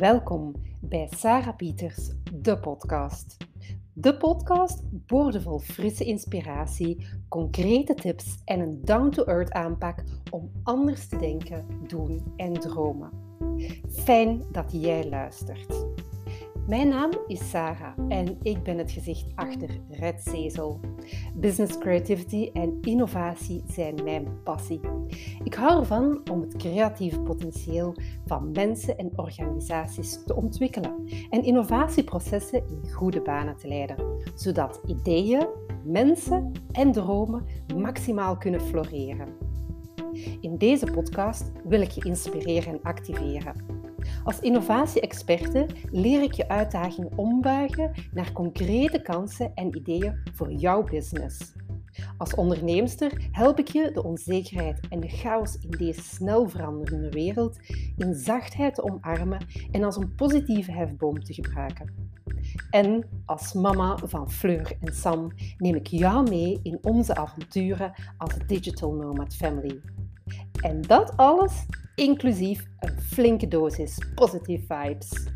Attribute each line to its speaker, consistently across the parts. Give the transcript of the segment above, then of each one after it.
Speaker 1: Welkom bij Sarah Pieters, de podcast. De podcast boordevol frisse inspiratie, concrete tips en een down-to-earth aanpak om anders te denken, doen en dromen. Fijn dat jij luistert. Mijn naam is Sarah en ik ben het gezicht achter Red Zezel. Business creativity en innovatie zijn mijn passie. Ik hou ervan om het creatieve potentieel van mensen en organisaties te ontwikkelen en innovatieprocessen in goede banen te leiden, zodat ideeën, mensen en dromen maximaal kunnen floreren. In deze podcast wil ik je inspireren en activeren als innovatie-experte leer ik je uitdagingen ombuigen naar concrete kansen en ideeën voor jouw business. Als onderneemster help ik je de onzekerheid en de chaos in deze snel veranderende wereld in zachtheid te omarmen en als een positieve hefboom te gebruiken. En als mama van Fleur en Sam neem ik jou mee in onze avonturen als Digital Nomad Family. En dat alles inclusief een flinke dosis positive vibes.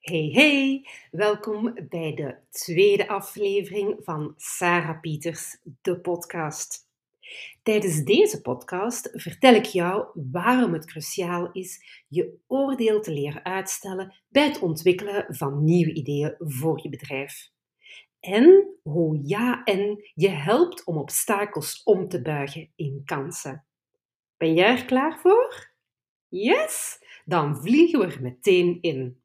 Speaker 1: Hey hey, welkom bij de tweede aflevering van Sarah Pieters, de podcast. Tijdens deze podcast vertel ik jou waarom het cruciaal is je oordeel te leren uitstellen bij het ontwikkelen van nieuwe ideeën voor je bedrijf en hoe ja en je helpt om obstakels om te buigen in kansen. Ben jij er klaar voor? Yes? Dan vliegen we er meteen in.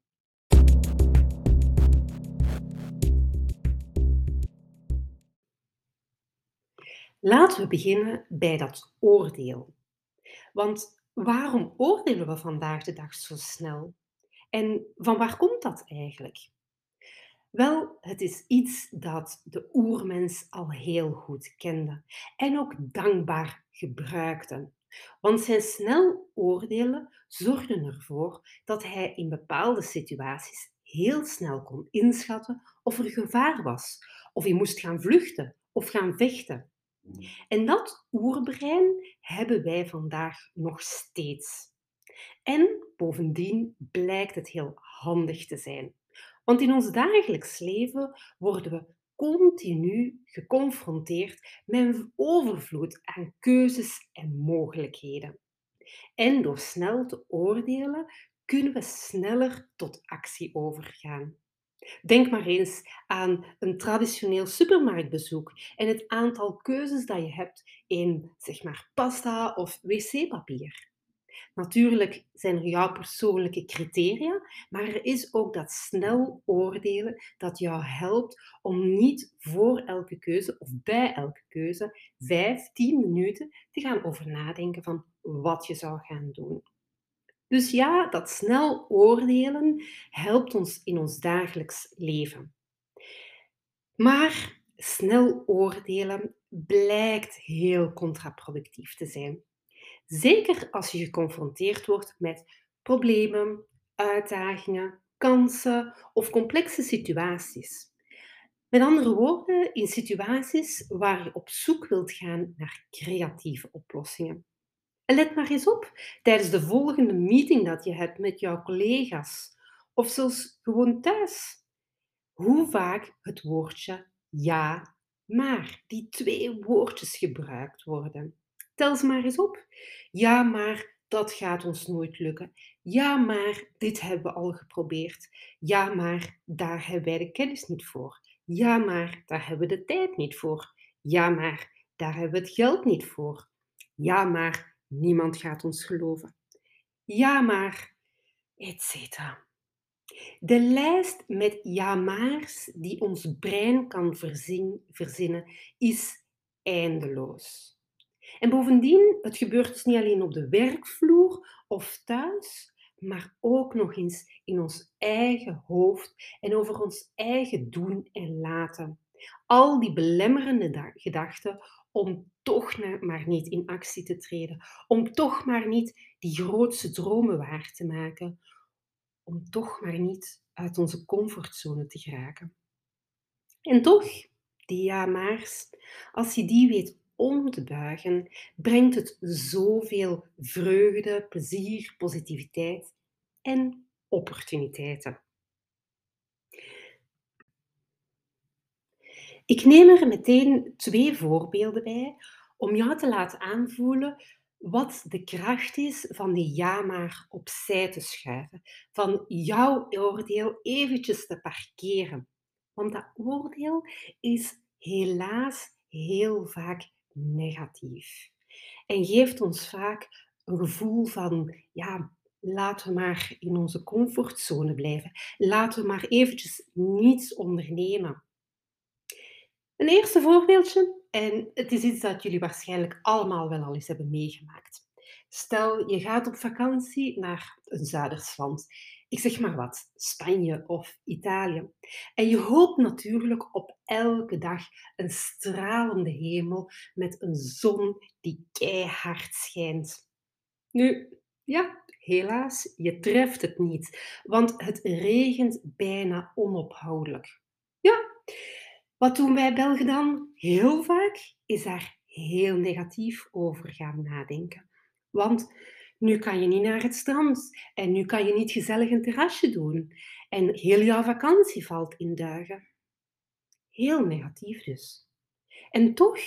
Speaker 1: Laten we beginnen bij dat oordeel. Want waarom oordelen we vandaag de dag zo snel? En van waar komt dat eigenlijk? Wel, het is iets dat de oermens al heel goed kende en ook dankbaar gebruikte. Want zijn snel oordelen zorgden ervoor dat hij in bepaalde situaties heel snel kon inschatten of er gevaar was, of hij moest gaan vluchten of gaan vechten. En dat oerbrein hebben wij vandaag nog steeds. En bovendien blijkt het heel handig te zijn. Want in ons dagelijks leven worden we continu geconfronteerd met een overvloed aan keuzes en mogelijkheden. En door snel te oordelen kunnen we sneller tot actie overgaan. Denk maar eens aan een traditioneel supermarktbezoek en het aantal keuzes dat je hebt in zeg maar pasta of wc-papier. Natuurlijk zijn er jouw persoonlijke criteria, maar er is ook dat snel oordelen dat jou helpt om niet voor elke keuze of bij elke keuze vijf, tien minuten te gaan over nadenken van wat je zou gaan doen. Dus ja, dat snel oordelen helpt ons in ons dagelijks leven. Maar snel oordelen blijkt heel contraproductief te zijn. Zeker als je geconfronteerd wordt met problemen, uitdagingen, kansen of complexe situaties. Met andere woorden, in situaties waar je op zoek wilt gaan naar creatieve oplossingen. En let maar eens op tijdens de volgende meeting dat je hebt met jouw collega's of zelfs gewoon thuis. Hoe vaak het woordje ja, maar, die twee woordjes gebruikt worden. Tel ze maar eens op. Ja, maar dat gaat ons nooit lukken. Ja, maar dit hebben we al geprobeerd. Ja, maar daar hebben wij de kennis niet voor. Ja, maar daar hebben we de tijd niet voor. Ja, maar daar hebben we het geld niet voor. Ja, maar niemand gaat ons geloven. Ja, maar, etc. De lijst met ja-maars die ons brein kan verzinnen is eindeloos. En bovendien, het gebeurt dus niet alleen op de werkvloer of thuis, maar ook nog eens in ons eigen hoofd en over ons eigen doen en laten. Al die belemmerende gedachten om toch maar niet in actie te treden, om toch maar niet die grootste dromen waar te maken, om toch maar niet uit onze comfortzone te geraken. En toch, die ja maars, als je die weet om te buigen, brengt het zoveel vreugde, plezier, positiviteit en opportuniteiten. Ik neem er meteen twee voorbeelden bij om jou te laten aanvoelen wat de kracht is van die ja maar opzij te schuiven, van jouw oordeel eventjes te parkeren. Want dat oordeel is helaas heel vaak negatief en geeft ons vaak een gevoel van, ja, laten we maar in onze comfortzone blijven. Laten we maar eventjes niets ondernemen. Een eerste voorbeeldje, en het is iets dat jullie waarschijnlijk allemaal wel al eens hebben meegemaakt. Stel, je gaat op vakantie naar een Zuiders land. Ik zeg maar wat, Spanje of Italië. En je hoopt natuurlijk op elke dag een stralende hemel met een zon die keihard schijnt. Nu, ja, helaas, je treft het niet, want het regent bijna onophoudelijk. Ja, wat doen wij Belgen dan? Heel vaak is daar heel negatief over gaan nadenken. Want nu kan je niet naar het strand en nu kan je niet gezellig een terrasje doen. En heel jouw vakantie valt in duigen. Heel negatief dus. En toch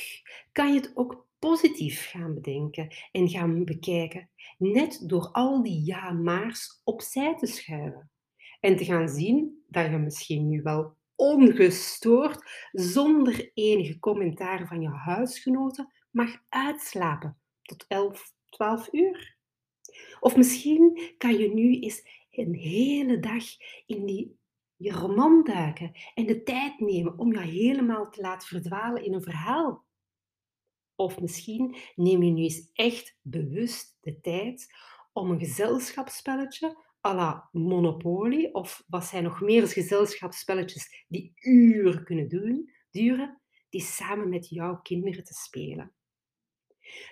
Speaker 1: kan je het ook positief gaan bedenken en gaan bekijken, net door al die ja-maars opzij te schuiven. En te gaan zien dat je misschien nu wel ongestoord, zonder enige commentaar van je huisgenoten, mag uitslapen tot 11, 12 uur. Of misschien kan je nu eens een hele dag in die je roman duiken en de tijd nemen om je helemaal te laten verdwalen in een verhaal. Of misschien neem je nu eens echt bewust de tijd om een gezelschapsspelletje à la Monopoly of wat zijn nog meer gezelschapsspelletjes die uren kunnen doen, duren, die samen met jouw kinderen te spelen.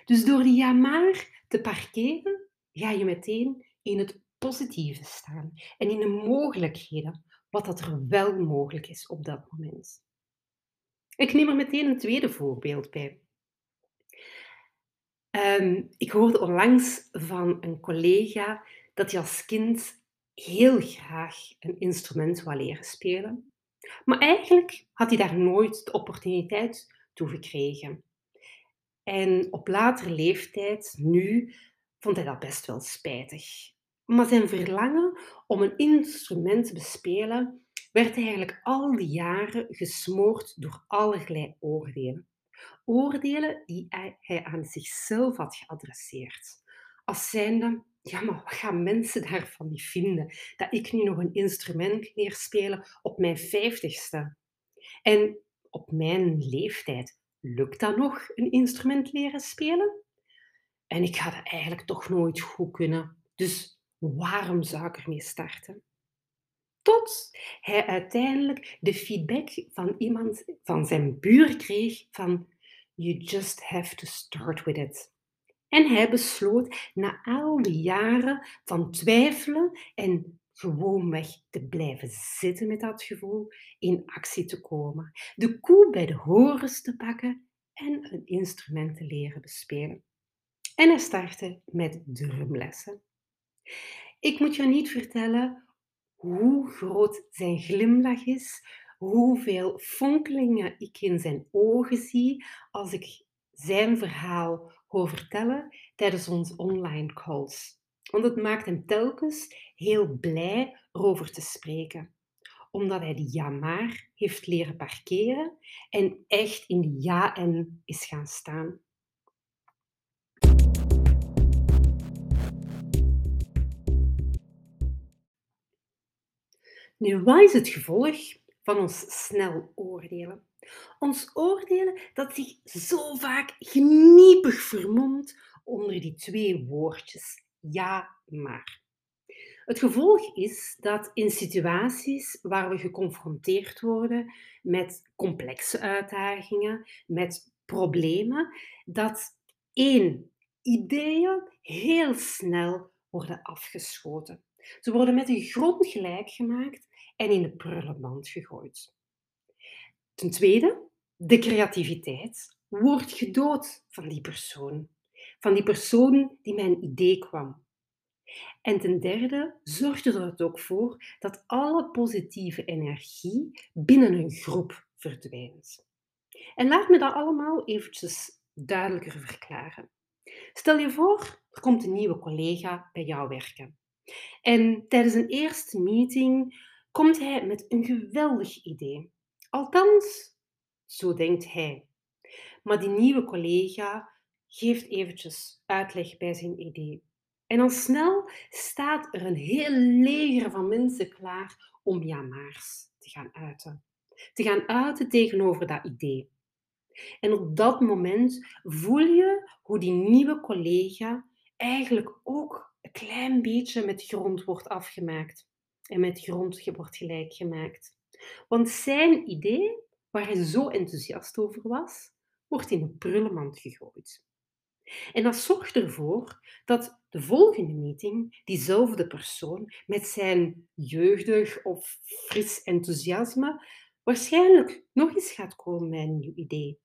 Speaker 1: Dus door die ja maar te parkeren, ga je meteen in het positieve staan en in de mogelijkheden, wat dat er wel mogelijk is op dat moment. Ik neem er meteen een tweede voorbeeld bij. Ehm, ik hoorde onlangs van een collega dat hij als kind heel graag een instrument wou leren spelen. Maar eigenlijk had hij daar nooit de opportuniteit toe gekregen. En op latere leeftijd, nu, vond hij dat best wel spijtig. Maar zijn verlangen om een instrument te bespelen werd eigenlijk al die jaren gesmoord door allerlei oordelen. Oordelen die hij aan zichzelf had geadresseerd. Als zijnde, ja, maar wat gaan mensen daarvan niet vinden? Dat ik nu nog een instrument leer spelen op mijn vijftigste. En op mijn leeftijd, lukt dat nog, een instrument leren spelen? En ik ga dat eigenlijk toch nooit goed kunnen. Dus waarom zou ik ermee starten? Tot hij uiteindelijk de feedback van iemand, van zijn buur kreeg van You just have to start with it. En hij besloot na al die jaren van twijfelen en gewoonweg te blijven zitten met dat gevoel, in actie te komen. De koe bij de horens te pakken en een instrument te leren bespelen. En hij startte met drumlessen. Ik moet je niet vertellen hoe groot zijn glimlach is, hoeveel fonkelingen ik in zijn ogen zie als ik zijn verhaal hoor vertellen tijdens onze online calls. Want het maakt hem telkens heel blij erover te spreken. Omdat hij die ja maar heeft leren parkeren en echt in die ja en is gaan staan. Nu, wat is het gevolg van ons snel oordelen? Ons oordelen dat zich zo vaak geniepig vermomt onder die twee woordjes ja maar. Het gevolg is dat in situaties waar we geconfronteerd worden met complexe uitdagingen, met problemen, dat één, ideeën heel snel worden afgeschoten. Ze worden met de grond gelijk gemaakt en in de prullenmand gegooid. Ten tweede, de creativiteit wordt gedood van die persoon. Van die persoon die mijn idee kwam. En ten derde zorgde er ook voor dat alle positieve energie binnen een groep verdwijnt. En laat me dat allemaal eventjes duidelijker verklaren. Stel je voor, er komt een nieuwe collega bij jou werken. En tijdens een eerste meeting komt hij met een geweldig idee. Althans, zo denkt hij. Maar die nieuwe collega geeft eventjes uitleg bij zijn idee. En al snel staat er een heel leger van mensen klaar om ja-maars te gaan uiten. Te gaan uiten tegenover dat idee. En op dat moment voel je hoe die nieuwe collega eigenlijk ook een klein beetje met grond wordt afgemaakt. En met grond wordt gelijk gemaakt. Want zijn idee, waar hij zo enthousiast over was, wordt in een prullenmand gegooid. En dat zorgt ervoor dat de volgende meeting diezelfde persoon met zijn jeugdig of fris enthousiasme waarschijnlijk nog eens gaat komen met een nieuw idee.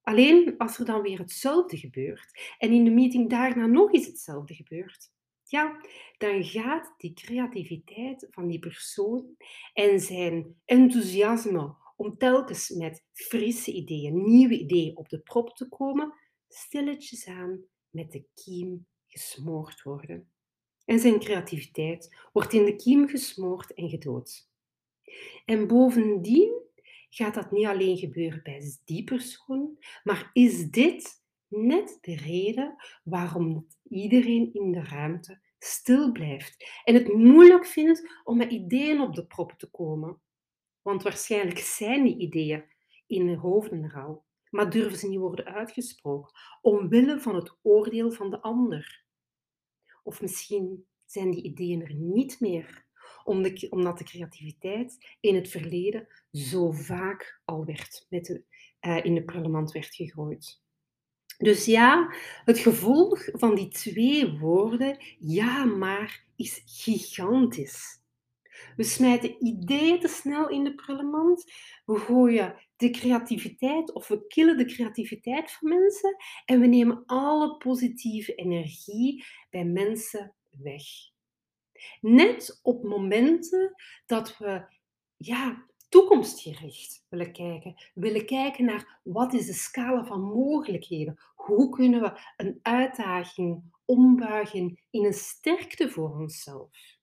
Speaker 1: Alleen als er dan weer hetzelfde gebeurt en in de meeting daarna nog eens hetzelfde gebeurt, ja, dan gaat die creativiteit van die persoon en zijn enthousiasme om telkens met frisse ideeën, nieuwe ideeën op de prop te komen, stilletjes aan met de kiem gesmoord worden. En zijn creativiteit wordt in de kiem gesmoord en gedood. En bovendien gaat dat niet alleen gebeuren bij die persoon, maar is dit net de reden waarom iedereen in de ruimte stil blijft en het moeilijk vindt om met ideeën op de prop te komen. Want waarschijnlijk zijn die ideeën in de hoofden al, maar durven ze niet worden uitgesproken, omwille van het oordeel van de ander. Of misschien zijn die ideeën er niet meer, omdat de creativiteit in het verleden zo vaak al werd met de, uh, in de prullenmand werd gegooid. Dus ja, het gevolg van die twee woorden, ja maar, is gigantisch. We smijten ideeën te snel in de prullenmand. We gooien de creativiteit of we killen de creativiteit van mensen en we nemen alle positieve energie bij mensen weg. Net op momenten dat we ja, toekomstgericht willen kijken. We willen kijken naar wat is de scala van mogelijkheden. Hoe kunnen we een uitdaging ombuigen in een sterkte voor onszelf.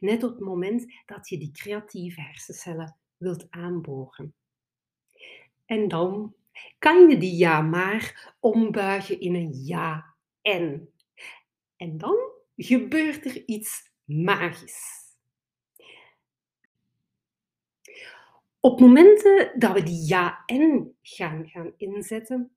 Speaker 1: Net op het moment dat je die creatieve hersencellen wilt aanboren. En dan kan je die ja maar ombuigen in een ja en. En dan gebeurt er iets magisch. Op momenten dat we die ja en gaan, gaan inzetten,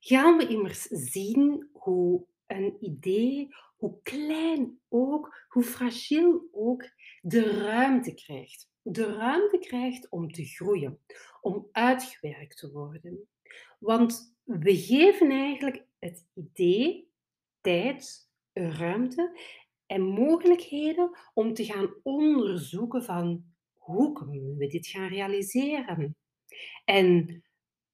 Speaker 1: gaan we immers zien hoe een idee, hoe klein ook, hoe fragiel ook, de ruimte krijgt. De ruimte krijgt om te groeien, om uitgewerkt te worden. Want we geven eigenlijk het idee tijd, ruimte en mogelijkheden om te gaan onderzoeken van hoe kunnen we dit gaan realiseren? En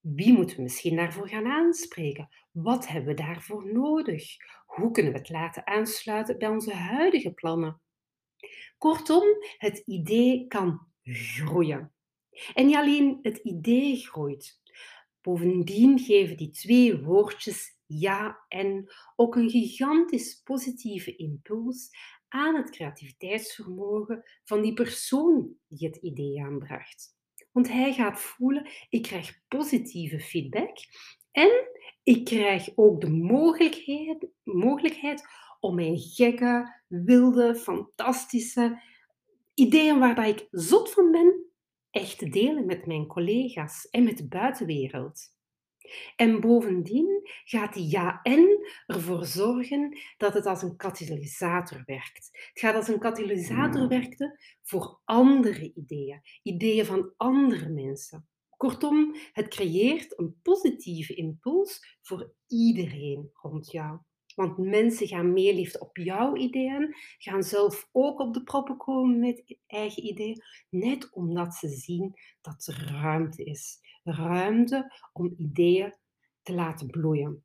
Speaker 1: wie moeten we misschien daarvoor gaan aanspreken? Wat hebben we daarvoor nodig? Hoe kunnen we het laten aansluiten bij onze huidige plannen? Kortom, het idee kan groeien. En niet alleen het idee groeit. Bovendien geven die twee woordjes ja en ook een gigantisch positieve impuls aan het creativiteitsvermogen van die persoon die het idee aanbracht. Want hij gaat voelen, ik krijg positieve feedback en ik krijg ook de mogelijkheid, mogelijkheid om mijn gekke, wilde, fantastische ideeën waar ik zot van ben, echt te delen met mijn collega's en met de buitenwereld. En bovendien gaat die ja-en ervoor zorgen dat het als een katalysator werkt. Het gaat als een katalysator werken voor andere ideeën, ideeën van andere mensen. Kortom, het creëert een positieve impuls voor iedereen rond jou. Want mensen gaan meer liefde op jouw ideeën, gaan zelf ook op de proppen komen met eigen ideeën, net omdat ze zien dat er ruimte is. Ruimte om ideeën te laten bloeien.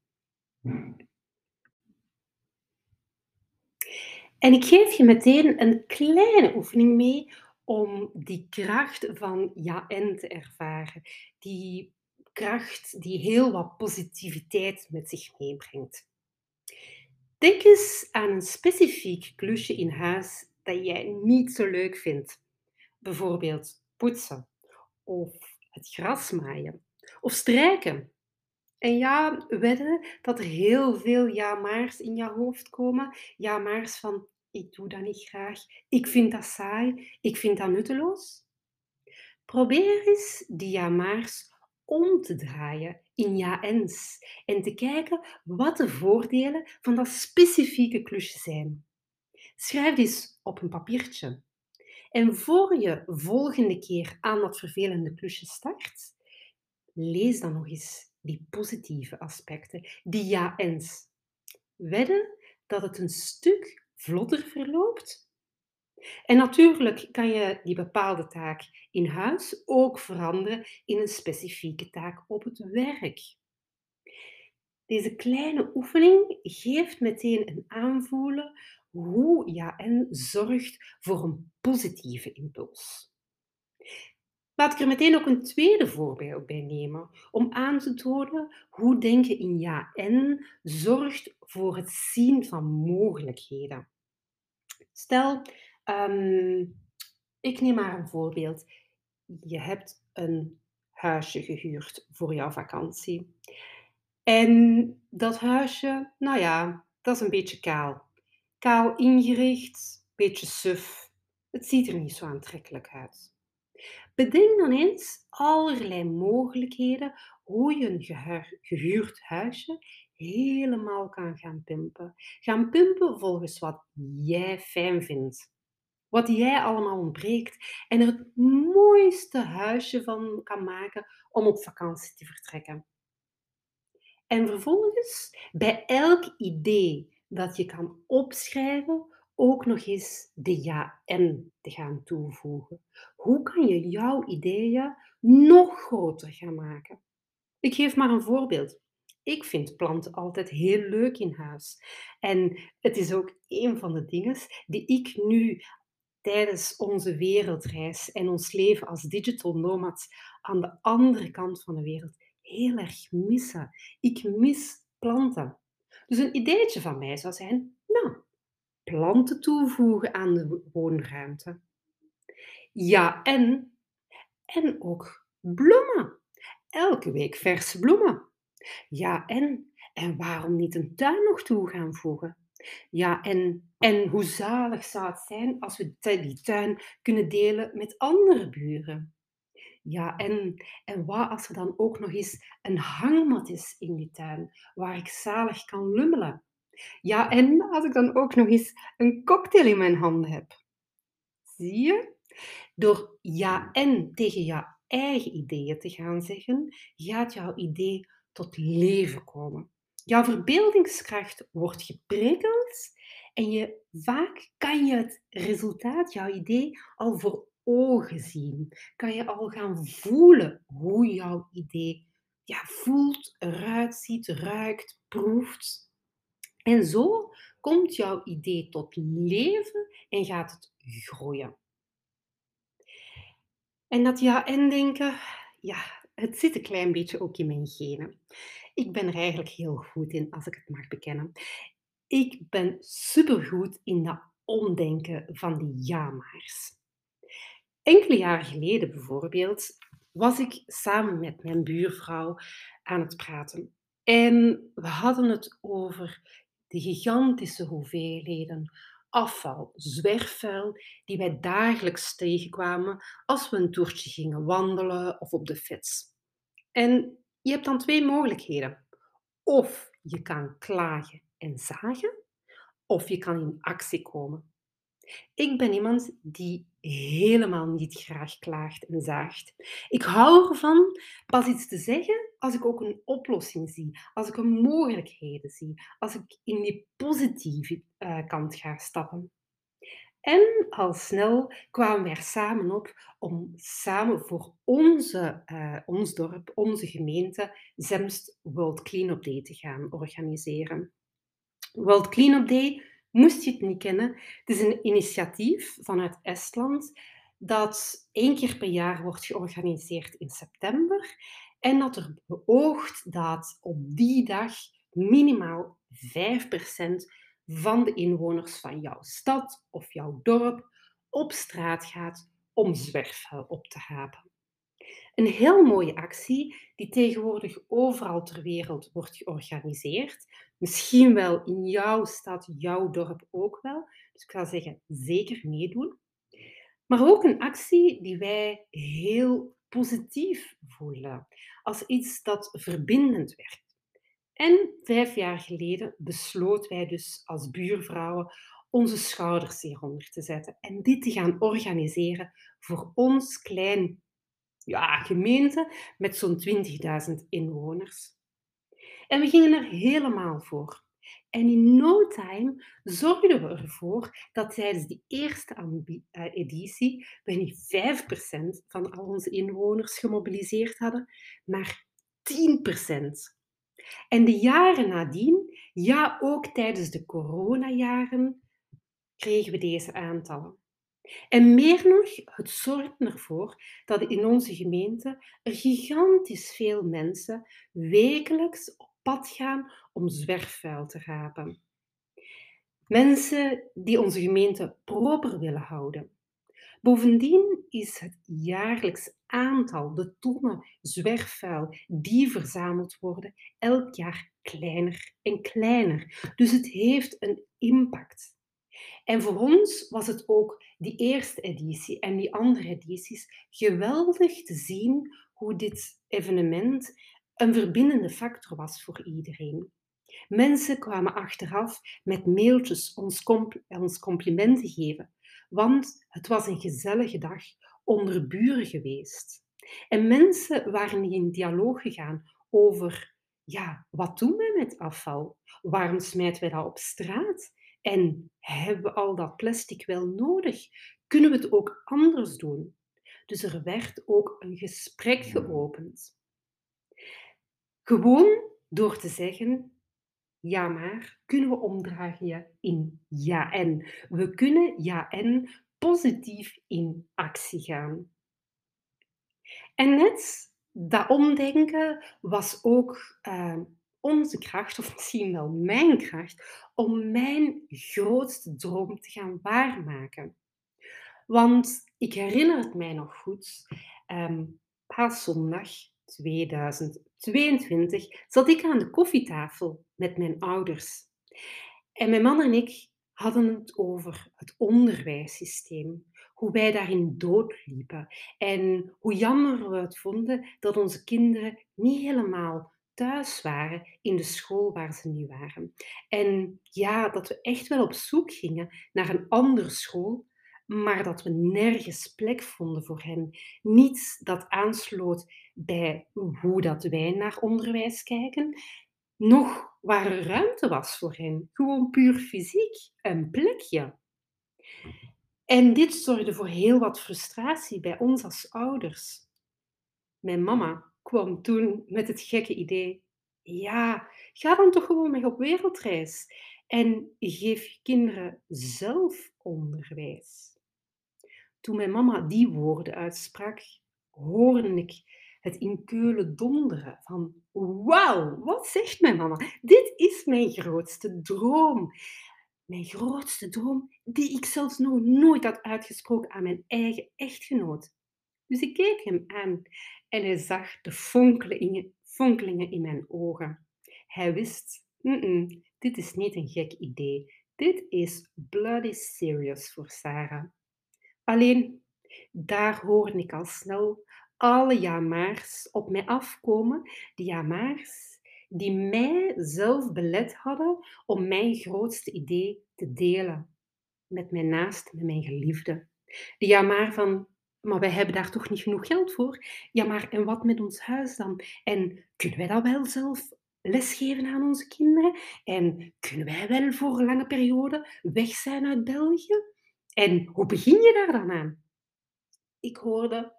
Speaker 1: En ik geef je meteen een kleine oefening mee om die kracht van ja en te ervaren. Die kracht die heel wat positiviteit met zich meebrengt. Denk eens aan een specifiek klusje in huis dat jij niet zo leuk vindt. Bijvoorbeeld poetsen of het gras maaien of strijken. En ja, wedden dat er heel veel ja-maars in je hoofd komen. Ja-maars van ik doe dat niet graag, ik vind dat saai, ik vind dat nutteloos. Probeer eens die ja-maars om te draaien in ja-ens en te kijken wat de voordelen van dat specifieke klusje zijn. Schrijf dit op een papiertje. En voor je volgende keer aan dat vervelende klusje start, lees dan nog eens die positieve aspecten, die ja-ens. Wedden dat het een stuk vlotter verloopt. En natuurlijk kan je die bepaalde taak in huis ook veranderen in een specifieke taak op het werk. Deze kleine oefening geeft meteen een aanvoelen hoe ja en zorgt voor een positieve impuls. Laat ik er meteen ook een tweede voorbeeld bij nemen, om aan te tonen hoe denken in ja en zorgt voor het zien van mogelijkheden. Stel, ehm, ik neem maar een voorbeeld. Je hebt een huisje gehuurd voor jouw vakantie. En dat huisje, nou ja, dat is een beetje kaal. Kaal ingericht, beetje suf. Het ziet er niet zo aantrekkelijk uit. Bedenk dan eens allerlei mogelijkheden hoe je een gehuurd huisje helemaal kan gaan pimpen. Gaan pimpen volgens wat jij fijn vindt. Wat jij allemaal ontbreekt. En er het mooiste huisje van kan maken om op vakantie te vertrekken. En vervolgens, bij elk idee dat je kan opschrijven, ook nog eens de ja-en te gaan toevoegen. Hoe kan je jouw ideeën nog groter gaan maken? Ik geef maar een voorbeeld. Ik vind planten altijd heel leuk in huis. En het is ook een van de dingen die ik nu tijdens onze wereldreis en ons leven als digital nomads aan de andere kant van de wereld heel erg missen. Ik mis planten. Dus een ideetje van mij zou zijn, nou, planten toevoegen aan de woonruimte. Ja, en, en ook bloemen. Elke week verse bloemen. Ja, en? En waarom niet een tuin nog toe gaan voegen? Ja, en, en hoe zalig zou het zijn als we die tuin kunnen delen met andere buren? Ja, en, en wat als er dan ook nog eens een hangmat is in die tuin, waar ik zalig kan lummelen? Ja, en als ik dan ook nog eens een cocktail in mijn handen heb. Zie je? Door ja en tegen jouw eigen ideeën te gaan zeggen, gaat jouw idee tot leven komen. Jouw verbeeldingskracht wordt geprikkeld en je, vaak kan je het resultaat, jouw idee, al voor ogen zien. Kan je al gaan voelen hoe jouw idee ja, voelt, eruit ziet, ruikt, proeft. En zo komt jouw idee tot leven en gaat het groeien. En dat ja en denken, ja, het zit een klein beetje ook in mijn genen. Ik ben er eigenlijk heel goed in, als ik het mag bekennen. Ik ben supergoed in dat omdenken van die ja-maars. Enkele jaren geleden bijvoorbeeld was ik samen met mijn buurvrouw aan het praten. En we hadden het over de gigantische hoeveelheden afval, zwerfvuil, die wij dagelijks tegenkwamen als we een toertje gingen wandelen of op de fiets. En je hebt dan twee mogelijkheden. Of je kan klagen en zagen, of je kan in actie komen. Ik ben iemand die helemaal niet graag klaagt en zaagt. Ik hou ervan pas iets te zeggen als ik ook een oplossing zie, als ik een mogelijkheden zie, als ik in die positieve uh, kant ga stappen. En al snel kwamen we er samen op om samen voor onze, eh, ons dorp, onze gemeente, Zemst World Cleanup Day te gaan organiseren. World Cleanup Day, moest je het niet kennen, het is een initiatief vanuit Estland dat één keer per jaar wordt georganiseerd in september en dat er beoogt dat op die dag minimaal 5% van de inwoners van jouw stad of jouw dorp op straat gaat om zwerfvuil op te hapen. Een heel mooie actie die tegenwoordig overal ter wereld wordt georganiseerd. Misschien wel in jouw stad, jouw dorp ook wel. Dus ik zou zeggen, zeker meedoen. Maar ook een actie die wij heel positief voelen, als iets dat verbindend werkt. En vijf jaar geleden besloten wij dus als buurvrouwen onze schouders hieronder te zetten en dit te gaan organiseren voor ons klein ja, gemeente met zo'n 20.000 inwoners. En we gingen er helemaal voor. En in no time zorgden we ervoor dat tijdens die eerste eh, editie we niet 5% van al onze inwoners gemobiliseerd hadden, maar 10%. En de jaren nadien, ja ook tijdens de coronajaren, kregen we deze aantallen. En meer nog, het zorgt ervoor dat in onze gemeente er gigantisch veel mensen wekelijks pad gaan om zwerfvuil te rapen. Mensen die onze gemeente proper willen houden. Bovendien is het jaarlijks aantal, de tonnen zwerfvuil die verzameld worden, elk jaar kleiner en kleiner. Dus het heeft een impact. En voor ons was het ook die eerste editie en die andere edities geweldig te zien hoe dit evenement een verbindende factor was voor iedereen. Mensen kwamen achteraf met mailtjes ons, ons complimenten geven, want het was een gezellige dag onder buren geweest. En mensen waren in dialoog gegaan over, ja, wat doen we met afval? Waarom smijten we dat op straat? En hebben we al dat plastic wel nodig? Kunnen we het ook anders doen? Dus er werd ook een gesprek geopend. Gewoon door te zeggen, ja maar, kunnen we omdraaien in ja en. We kunnen ja en positief in actie gaan. En net dat omdenken was ook uh, onze kracht, of misschien wel mijn kracht, om mijn grootste droom te gaan waarmaken. Want ik herinner het mij nog goed, um, paaszondag 2022 zat ik aan de koffietafel met mijn ouders. En mijn man en ik hadden het over het onderwijssysteem, hoe wij daarin doodliepen en hoe jammer we het vonden dat onze kinderen niet helemaal thuis waren in de school waar ze nu waren. En ja, dat we echt wel op zoek gingen naar een andere school, maar dat we nergens plek vonden voor hen. Niets dat aansloot bij hoe dat wij naar onderwijs kijken, nog waar er ruimte was voor hen. Gewoon puur fysiek, een plekje. En dit zorgde voor heel wat frustratie bij ons als ouders. Mijn mama kwam toen met het gekke idee: ja, ga dan toch gewoon mee op wereldreis en geef je kinderen zelf onderwijs. Toen mijn mama die woorden uitsprak, hoorde ik het in Keulen donderen van wauw, wat zegt mijn mama? Dit is mijn grootste droom. Mijn grootste droom die ik zelfs nog nooit had uitgesproken aan mijn eigen echtgenoot. Dus ik keek hem aan en hij zag de fonkelingen, fonkelingen in mijn ogen. Hij wist, dit is niet een gek idee. Dit is bloody serious voor Sarah. Alleen, daar hoorde ik al snel alle jamaars op mij afkomen, die jamaars die mij zelf belet hadden om mijn grootste idee te delen met mijn naaste, met mijn geliefde. Die jamaar van, maar wij hebben daar toch niet genoeg geld voor? Ja, maar en wat met ons huis dan? En kunnen wij dat wel zelf lesgeven aan onze kinderen? En kunnen wij wel voor een lange periode weg zijn uit België? En hoe begin je daar dan aan? Ik hoorde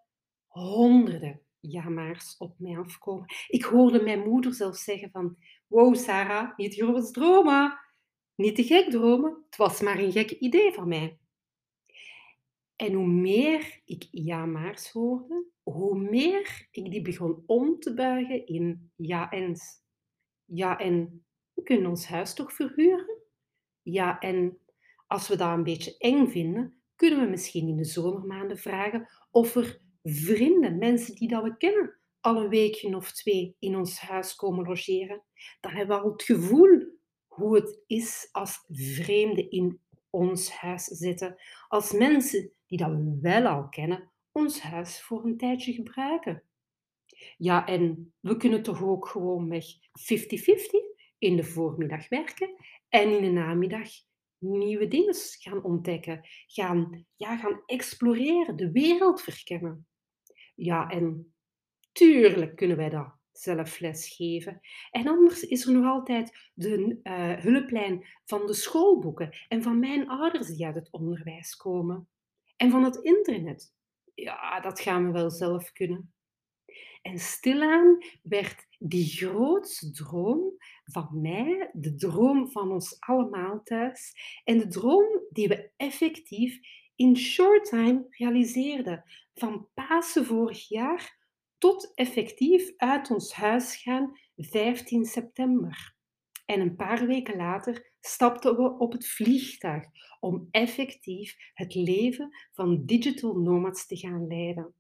Speaker 1: honderden ja-maars op mij afkomen. Ik hoorde mijn moeder zelfs zeggen van... Wow, Sarah, niet groot dromen. Niet te gek dromen. Het was maar een gek idee van mij. En hoe meer ik ja-maars hoorde, hoe meer ik die begon om te buigen in ja-ens. Ja, en we kunnen ons huis toch verhuren? Ja, en als we dat een beetje eng vinden, kunnen we misschien in de zomermaanden vragen of er vrienden, mensen die dat we kennen, al een weekje of twee in ons huis komen logeren. Dan hebben we al het gevoel hoe het is als vreemden in ons huis zitten, als mensen die dat we wel al kennen, ons huis voor een tijdje gebruiken. Ja, en we kunnen toch ook gewoon weg 50-50 in de voormiddag werken en in de namiddag nieuwe dingen gaan ontdekken, gaan, ja, gaan exploreren, de wereld verkennen. Ja, en tuurlijk kunnen wij dat zelf lesgeven. En anders is er nog altijd de uh, hulplijn van de schoolboeken en van mijn ouders die uit het onderwijs komen. En van het internet. Ja, dat gaan we wel zelf kunnen. En stilaan werd die grootste droom van mij, de droom van ons allemaal thuis, en de droom die we effectief in short time realiseerden. Van Pasen vorig jaar tot effectief uit ons huis gaan 15 september. En een paar weken later stapten we op het vliegtuig om effectief het leven van digital nomads te gaan leiden.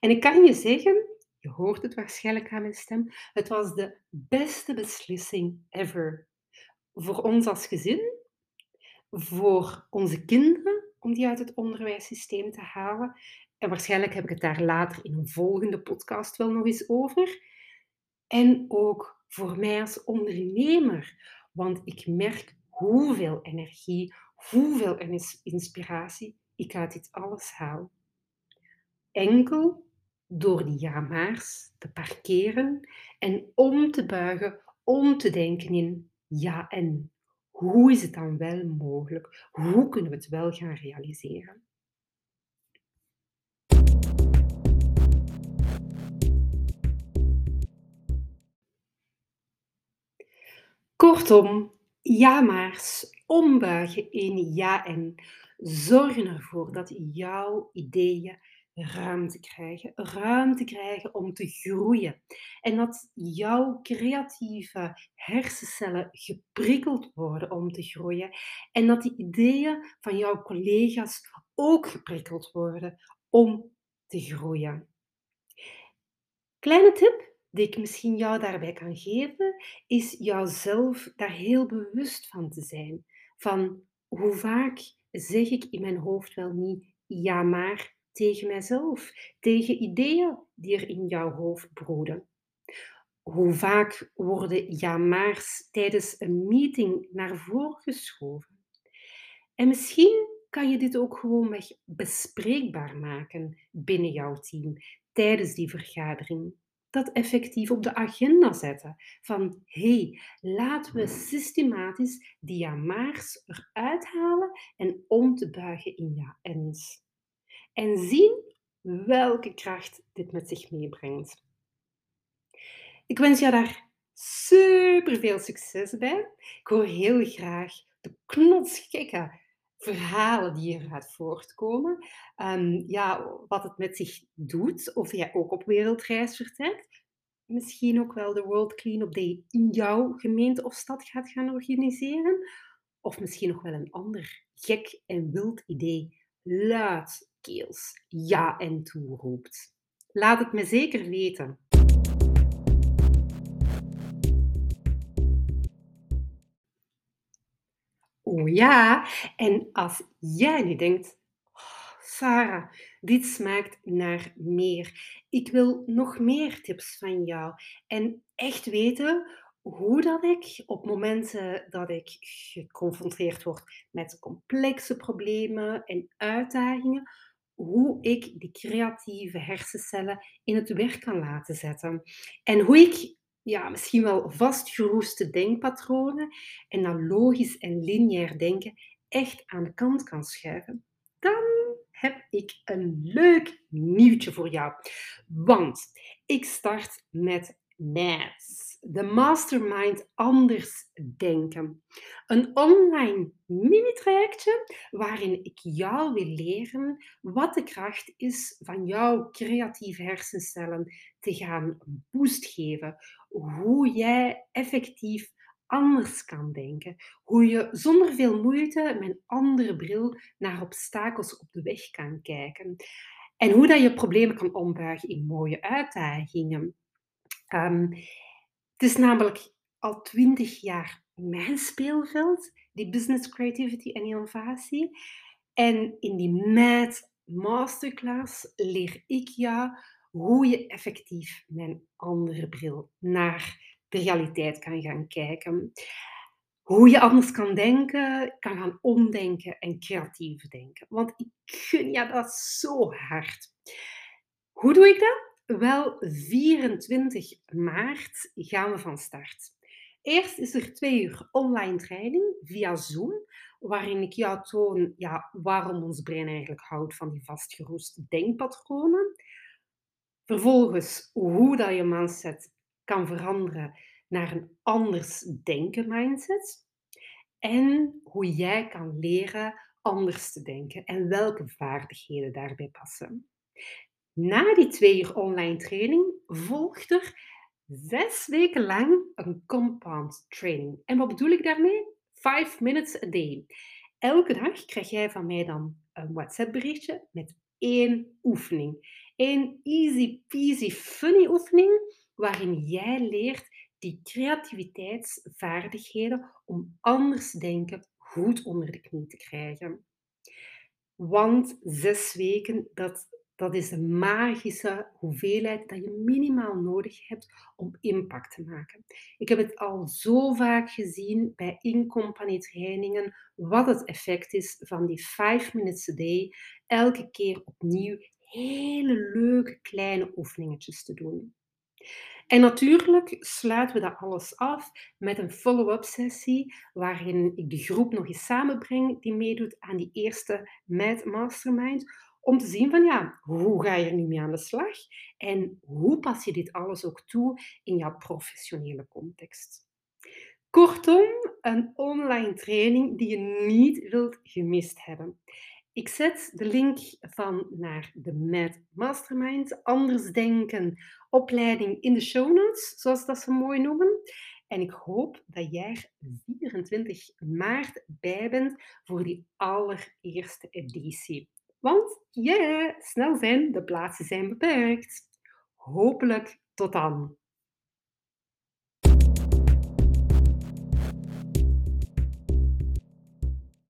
Speaker 1: En ik kan je zeggen, je hoort het waarschijnlijk aan mijn stem, het was de beste beslissing ever. Voor ons als gezin, voor onze kinderen, om die uit het onderwijssysteem te halen. En waarschijnlijk heb ik het daar later in een volgende podcast wel nog eens over. En ook voor mij als ondernemer, want ik merk hoeveel energie, hoeveel inspiratie ik uit dit alles haal. Enkel door die ja-maars te parkeren en om te buigen, om te denken in ja en. Hoe is het dan wel mogelijk? Hoe kunnen we het wel gaan realiseren? Kortom, ja-maars, ombuigen in ja en. Zorgen ervoor dat jouw ideeën ruimte krijgen. Ruimte krijgen om te groeien. En dat jouw creatieve hersencellen geprikkeld worden om te groeien. En dat die ideeën van jouw collega's ook geprikkeld worden om te groeien. Kleine tip die ik misschien jou daarbij kan geven, is jouzelf daar heel bewust van te zijn. Van hoe vaak zeg ik in mijn hoofd wel niet ja maar tegen mijzelf, tegen ideeën die er in jouw hoofd broeden. Hoe vaak worden ja maar's tijdens een meeting naar voren geschoven? En misschien kan je dit ook gewoonweg bespreekbaar maken binnen jouw team tijdens die vergadering. Dat effectief op de agenda zetten. Van hey, laten we systematisch die ja-maars eruit halen en om te buigen in ja-ens en zien welke kracht dit met zich meebrengt. Ik wens jou daar super veel succes bij. Ik hoor heel graag de knotsgekke verhalen die eruit voortkomen. Um, ja, wat het met zich doet, of jij ook op wereldreis vertrekt. Misschien ook wel de World Cleanup Day in jouw gemeente of stad gaat gaan organiseren. Of misschien nog wel een ander gek en wild idee luid keels ja en toeroept. Laat het me zeker weten. Oh ja, en als jij nu denkt, oh, Sarah, dit smaakt naar meer. Ik wil nog meer tips van jou en echt weten hoe dat ik op momenten dat ik geconfronteerd word met complexe problemen en uitdagingen, hoe ik die creatieve hersencellen in het werk kan laten zetten. En hoe ik ja, misschien wel vastgeroeste denkpatronen en dan logisch en lineair denken echt aan de kant kan schuiven. dan heb ik een leuk nieuwtje voor jou. Want ik start met MADS, de Mastermind Anders Denken. Een online mini-trajectje waarin ik jou wil leren wat de kracht is van jouw creatieve hersencellen te gaan boost geven. Hoe jij effectief anders kan denken. Hoe je zonder veel moeite met een andere bril naar obstakels op de weg kan kijken. En hoe dat je problemen kan ombuigen in mooie uitdagingen. Ehm, het is namelijk al twintig jaar mijn speelveld, die business creativity en innovatie. En in die MAD masterclass leer ik jou hoe je effectief met een andere bril naar de realiteit kan gaan kijken. Hoe je anders kan denken, kan gaan omdenken en creatief denken. Want ik gun je dat zo hard. Hoe doe ik dat? Wel, 24 maart gaan we van start. Eerst is er twee uur online training via Zoom, waarin ik jou toon ja, waarom ons brein eigenlijk houdt van die vastgeroeste denkpatronen. Vervolgens hoe dat je mindset kan veranderen naar een anders denken mindset. En hoe jij kan leren anders te denken en welke vaardigheden daarbij passen. Na die twee uur online training volgt er zes weken lang een compound training. En wat bedoel ik daarmee? Five minutes a day. Elke dag krijg jij van mij dan een WhatsApp berichtje met één oefening. Een easy peasy funny oefening waarin jij leert die creativiteitsvaardigheden om anders denken goed onder de knie te krijgen. Want zes weken, dat, dat is de magische hoeveelheid dat je minimaal nodig hebt om impact te maken. Ik heb het al zo vaak gezien bij in-company trainingen, wat het effect is van die 5 minutes a day, elke keer opnieuw hele leuke kleine oefeningetjes te doen. En natuurlijk sluiten we dat alles af met een follow-up sessie, waarin ik de groep nog eens samenbreng die meedoet aan die eerste Mad Mastermind, om te zien van ja, hoe ga je er nu mee aan de slag en hoe pas je dit alles ook toe in jouw professionele context. Kortom, een online training die je niet wilt gemist hebben. Ik zet de link van naar de Mad Mastermind, Anders Denken, opleiding in de show notes, zoals dat ze mooi noemen. En ik hoop dat jij er 24 maart bij bent voor die allereerste editie. Want ja, snel zijn, de plaatsen zijn beperkt. Hopelijk tot dan.